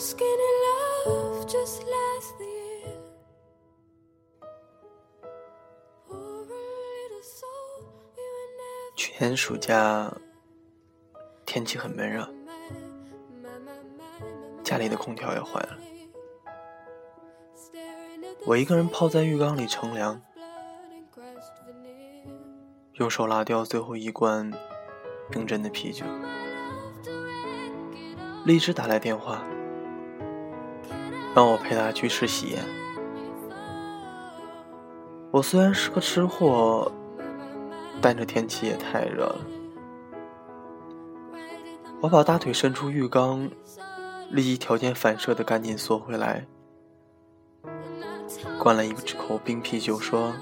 skinny love just last year. Soul, we 去年暑假，天气很闷热，家里的空调也坏了，我一个人泡在浴缸里乘凉。用手拉掉最后一罐冰镇的啤酒，荔枝打来电话，让我陪她去吃喜宴。我虽然是个吃货，但这天气也太热了。我把大腿伸出浴缸，立即条件反射的赶紧缩回来，灌了一口冰啤酒，说：“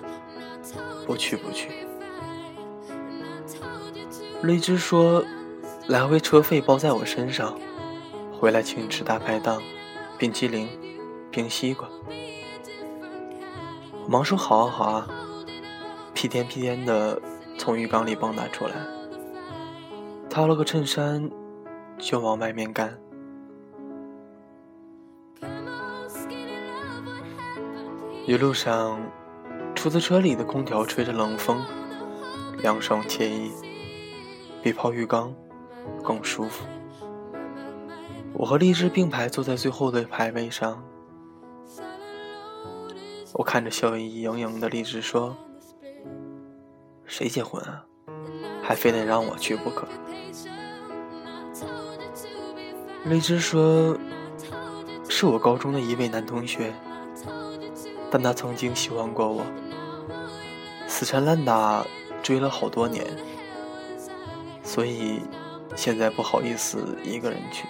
不去不去。”荔枝说：“来回车费包在我身上，回来请你吃大排档、冰淇淋、冰西瓜。”我忙说：“好啊好啊！”屁颠屁颠的从浴缸里蹦跶出来，掏了个衬衫，就往外面干。一路上，出租车里的空调吹着冷风，凉爽惬意，比泡浴缸更舒服。我和荔枝并排坐在最后的排位上，我看着笑意盈盈的荔枝说：“谁结婚啊？还非得让我去不可。”荔枝说：“是我高中的一位男同学，但他曾经喜欢过我，死缠烂打追了好多年，所以现在不好意思一个人去。”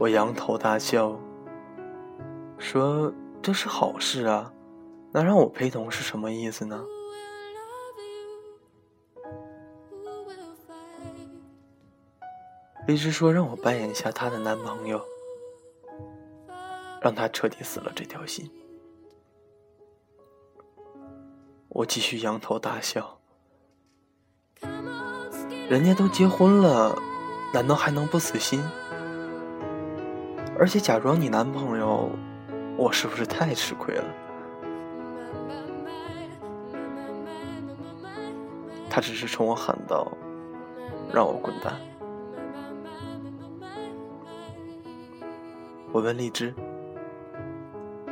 我仰头大笑，说：“这是好事啊，那让我陪同是什么意思呢？”荔枝说：“让我扮演一下她的男朋友，让她彻底死了这条心。”我继续仰头大笑，人家都结婚了，难道还能不死心？而且假装你男朋友，我是不是太吃亏了？他只是冲我喊道：“让我滚蛋！”我问荔枝：“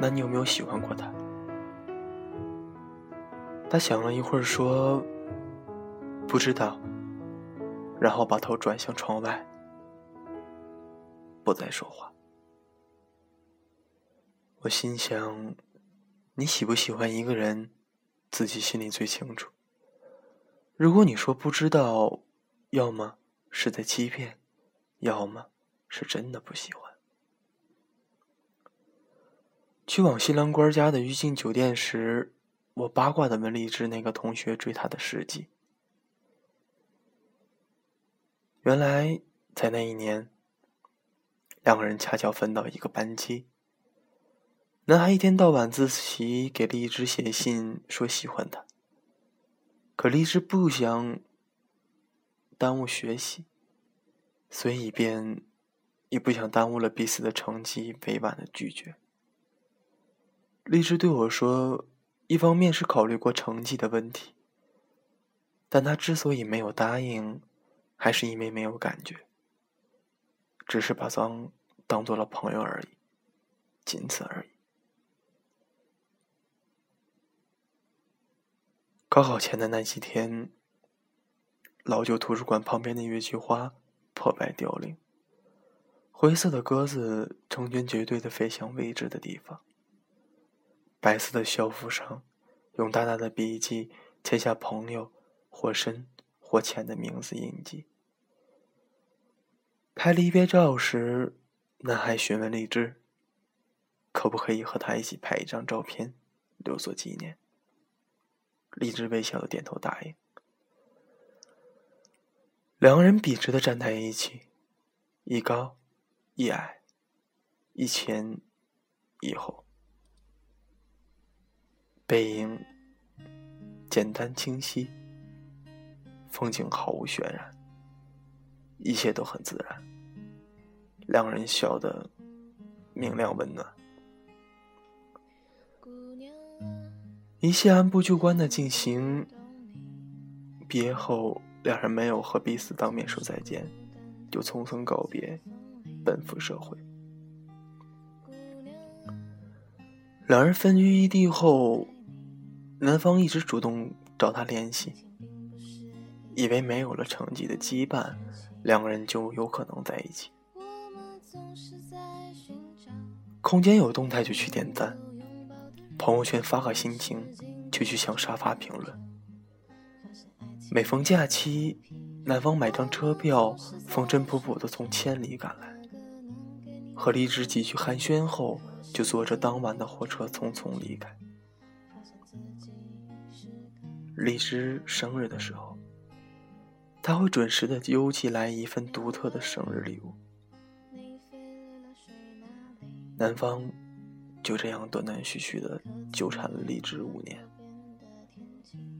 那你有没有喜欢过他？”他想了一会儿说：“不知道。”然后把头转向窗外，不再说话。我心想：你喜不喜欢一个人，自己心里最清楚。如果你说不知道，要么是在欺骗，要么是真的不喜欢。去往新郎官家的御境酒店时，我八卦的问荔枝那个同学追她的事迹。原来在那一年，两个人恰巧分到一个班级。男孩一天到晚自习给荔枝写信说喜欢她，可荔枝不想耽误学习，所以便也不想耽误了彼此的成绩，委婉的拒绝。荔枝对我说，一方面是考虑过成绩的问题，但他之所以没有答应，还是因为没有感觉，只是把当当做了朋友而已，仅此而已。高考前的那几天，老旧图书馆旁边的月季花破败凋零，灰色的鸽子成群结队的飞向未知的地方。白色的校服上，用大大的笔记签下朋友或深或浅的名字印记。拍离别照时，男孩询问荔枝，可不可以和他一起拍一张照片，留作纪念。荔枝微笑的点头答应。两个人笔直的站在一起，一高一矮，一前一后，背影简单清晰，风景毫无渲染。一切都很自然，两人笑得明亮温暖，一切按部就班的进行。毕业后，两人没有和彼此当面说再见，就匆匆告别，奔赴社会。两人分居异地后，男方一直主动找他联系，以为没有了成绩的羁绊，两个人就有可能在一起。空间有动态就去点赞，朋友圈发个心情就去向沙发评论。每逢假期，男方买张车票，风尘仆仆的从千里赶来，和荔枝几句寒暄后。就坐着当晚的火车匆匆离开。荔枝生日的时候，他会准时的邮寄来一份独特的生日礼物。男方就这样断断续续的纠缠了荔枝五年，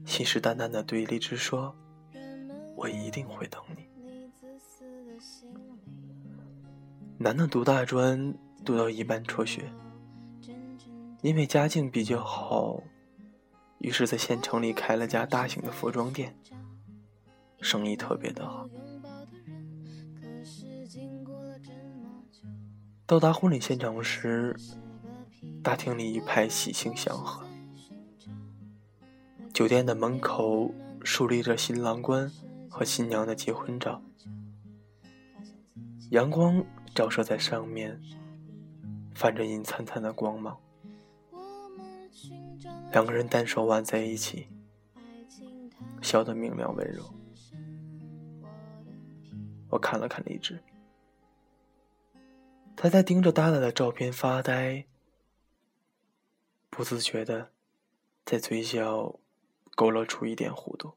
信誓旦旦的对荔枝说：“我一定会等你。”楠楠读大专。读到一半辍学，因为家境比较好，于是，在县城里开了家大型的服装店，生意特别的好。到达婚礼现场时，大厅里一派喜庆祥和，酒店的门口竖立着新郎官和新娘的结婚照，阳光照射在上面。泛着银灿灿的光芒，两个人单手挽在一起，笑得明亮温柔。我看了看荔枝，他在盯着大大的照片发呆，不自觉的在嘴角勾勒出一点弧度。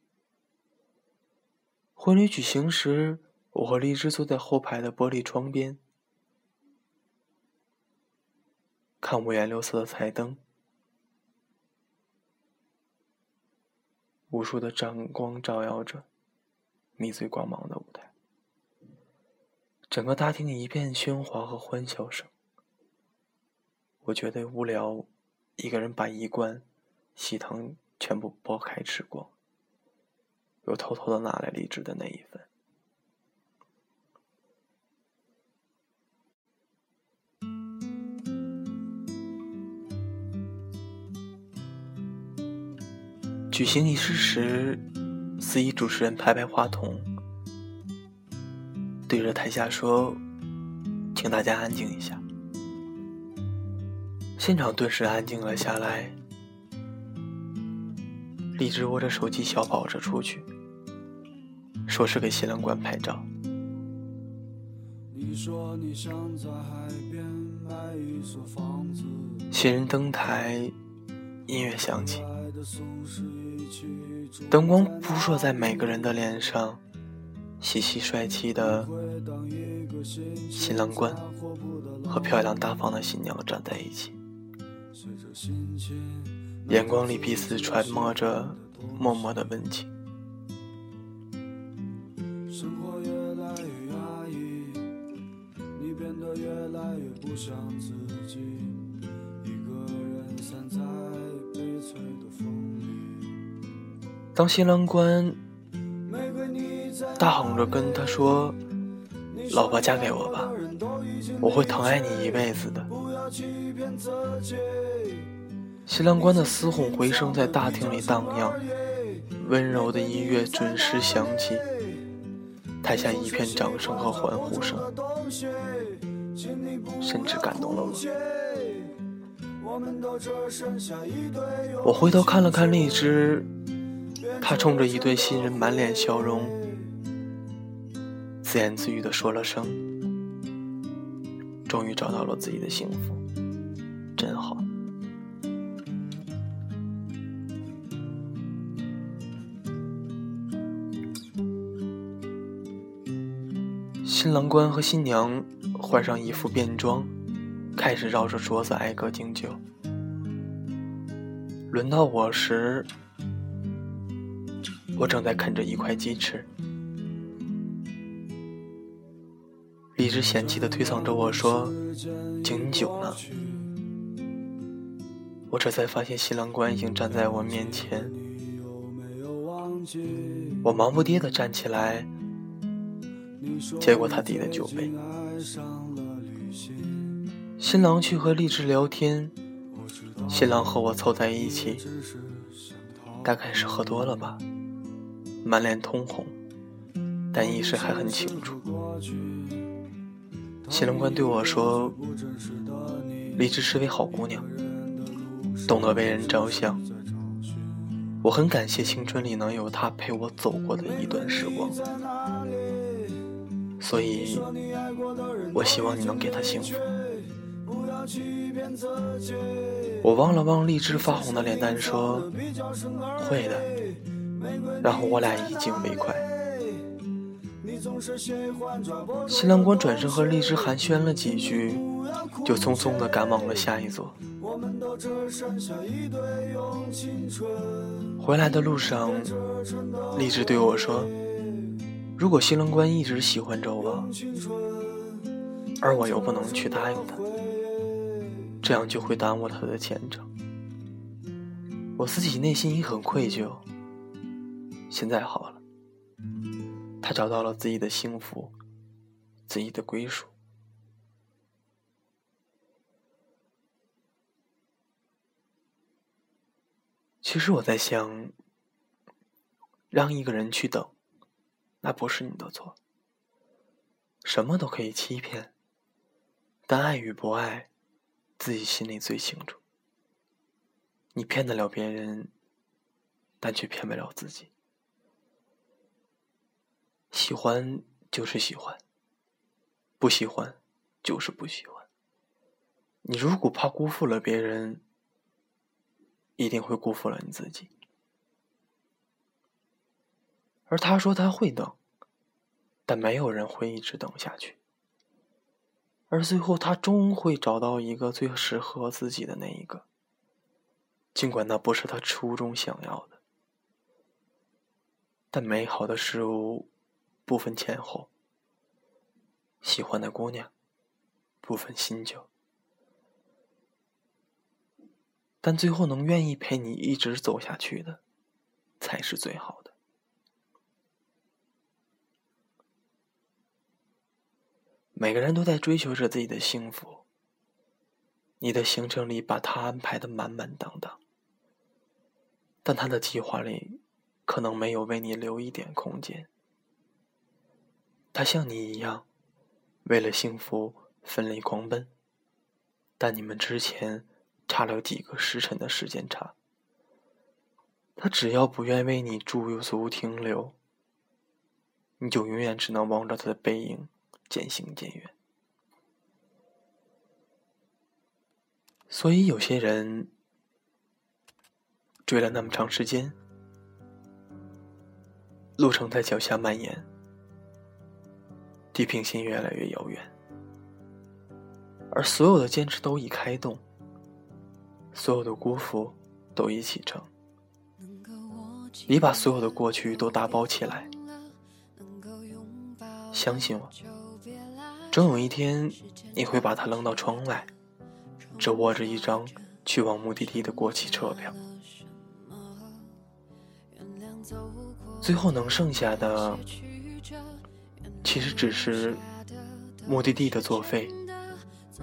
婚礼举行时，我和荔枝坐在后排的玻璃窗边。看五颜六色的彩灯，无数的盏光照耀着迷醉光芒的舞台，整个大厅一片喧哗和欢笑声。我觉得无聊，一个人把衣冠喜糖全部剥开吃光，又偷偷的拿来荔枝的那一份。举行仪式时，司仪主持人拍拍话筒，对着台下说：“请大家安静一下。”现场顿时安静了下来。荔枝握着手机小跑着出去，说是给新郎官拍照。新人登台，音乐响起。灯光扑射在每个人的脸上，窸窸帅气的新郎官和漂亮大方的新娘站在一起，眼光里彼此揣摩着默默的温情。当新郎官大喊着跟他说：“老婆，嫁给我吧，我会疼爱你一辈子的。”新郎官的嘶吼回声在大厅里荡漾，温柔的音乐准时响起，台下一片掌声和欢呼声，甚至感动了我。我回头看了看荔枝。他冲着一对新人满脸笑容，自言自语的说了声：“终于找到了自己的幸福，真好。”新郎官和新娘换上一副便装，开始绕着桌子挨个敬酒。轮到我时。我正在啃着一块鸡翅，荔枝嫌弃的推搡着我说：“敬你酒呢。”我这才发现新郎官已经站在我面前。我忙不迭地站起来，接过他递的酒杯。新郎去和荔枝聊天，新郎和我凑在一起，大概是喝多了吧，满脸通红，但意识还很清楚。新郎官对我说：“荔枝是位好姑娘，懂得为人着想。”我很感谢青春里能有她陪我走过的一段时光，所以，我希望你能给他幸福。我望了望荔枝发红的脸蛋，说：“会的。”然后我俩一敬为快。新郎官转身和荔枝寒暄了几句，就匆匆地赶往了下一座。回来的路上，荔枝对我说：“如果新郎官一直喜欢着我，而我又不能去答应他，这样就会耽误他的前程。我自己内心也很愧疚。现在好了，他找到了自己的幸福，自己的归属。”其实我在想，让一个人去等，那不是你的错。什么都可以欺骗，但爱与不爱，自己心里最清楚。你骗得了别人，但却骗不了自己。喜欢就是喜欢，不喜欢就是不喜欢。你如果怕辜负了别人，一定会辜负了你自己，而他说他会等，但没有人会一直等下去，而最后他终会找到一个最适合自己的那一个，尽管那不是他初衷想要的，但美好的事物不分前后，喜欢的姑娘不分新旧。但最后能愿意陪你一直走下去的，才是最好的。每个人都在追求着自己的幸福，你的行程里把他安排的满满当当，但他的计划里可能没有为你留一点空间。他像你一样，为了幸福奋力狂奔，但你们之前。差了几个时辰的时间差，他只要不愿为你驻足停留，你就永远只能望着他的背影渐行渐远。所以有些人追了那么长时间，路程在脚下蔓延，地平线越来越遥远，而所有的坚持都已开动。所有的辜负都已启程，你把所有的过去都打包起来，相信我，终有一天你会把它扔到窗外，只握着一张去往目的地的过期车票，最后能剩下的，其实只是目的地的作废，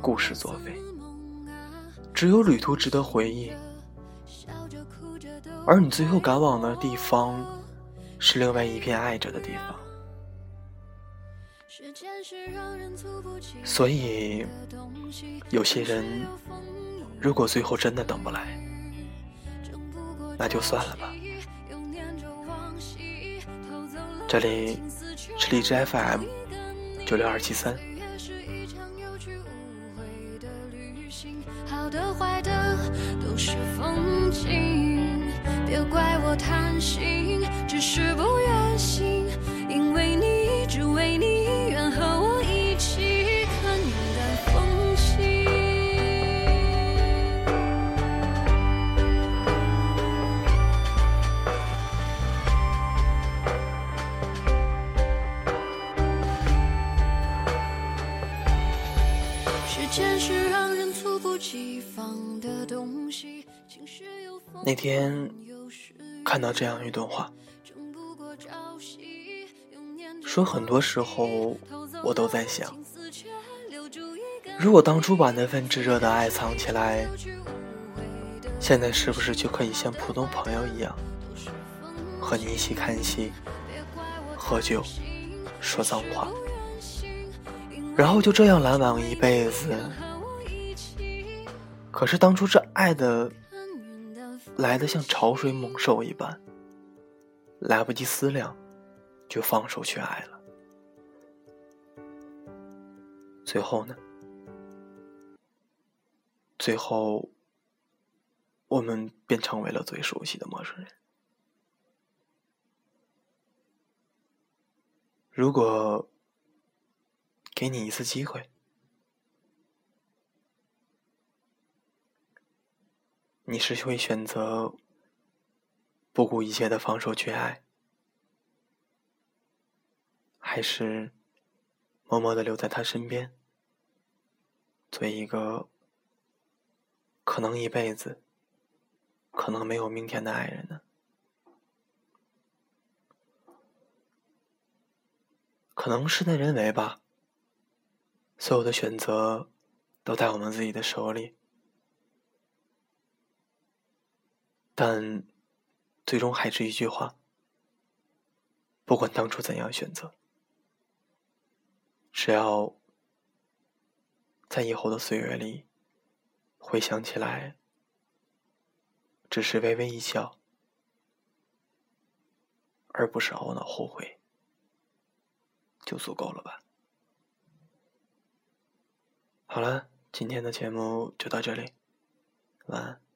故事作废。只有旅途值得回忆，而你最后赶往的地方，是另外一片爱着的地方。所以，有些人，如果最后真的等不来，那就算了吧。这里是荔枝 FM 九六二七三。的坏的都是风景，别怪我贪心，只是不愿醒，因为你一直为你那天看到这样一段话，说很多时候我都在想，如果当初把那份炙热的爱藏起来，现在是不是就可以像普通朋友一样，和你一起看戏、喝酒、说脏话，然后就这样来往一辈子？可是当初这爱的来的像潮水猛兽一般，来不及思量，就放手去爱了。最后呢？最后，我们便成为了最熟悉的陌生人。如果给你一次机会。你是会选择不顾一切的放手去爱，还是默默的留在他身边，做一个可能一辈子、可能没有明天的爱人呢？可能事在人为吧，所有的选择都在我们自己的手里。但，最终还是一句话：不管当初怎样选择，只要在以后的岁月里回想起来，只是微微一笑，而不是懊恼后悔，就足够了吧。好了，今天的节目就到这里，晚安。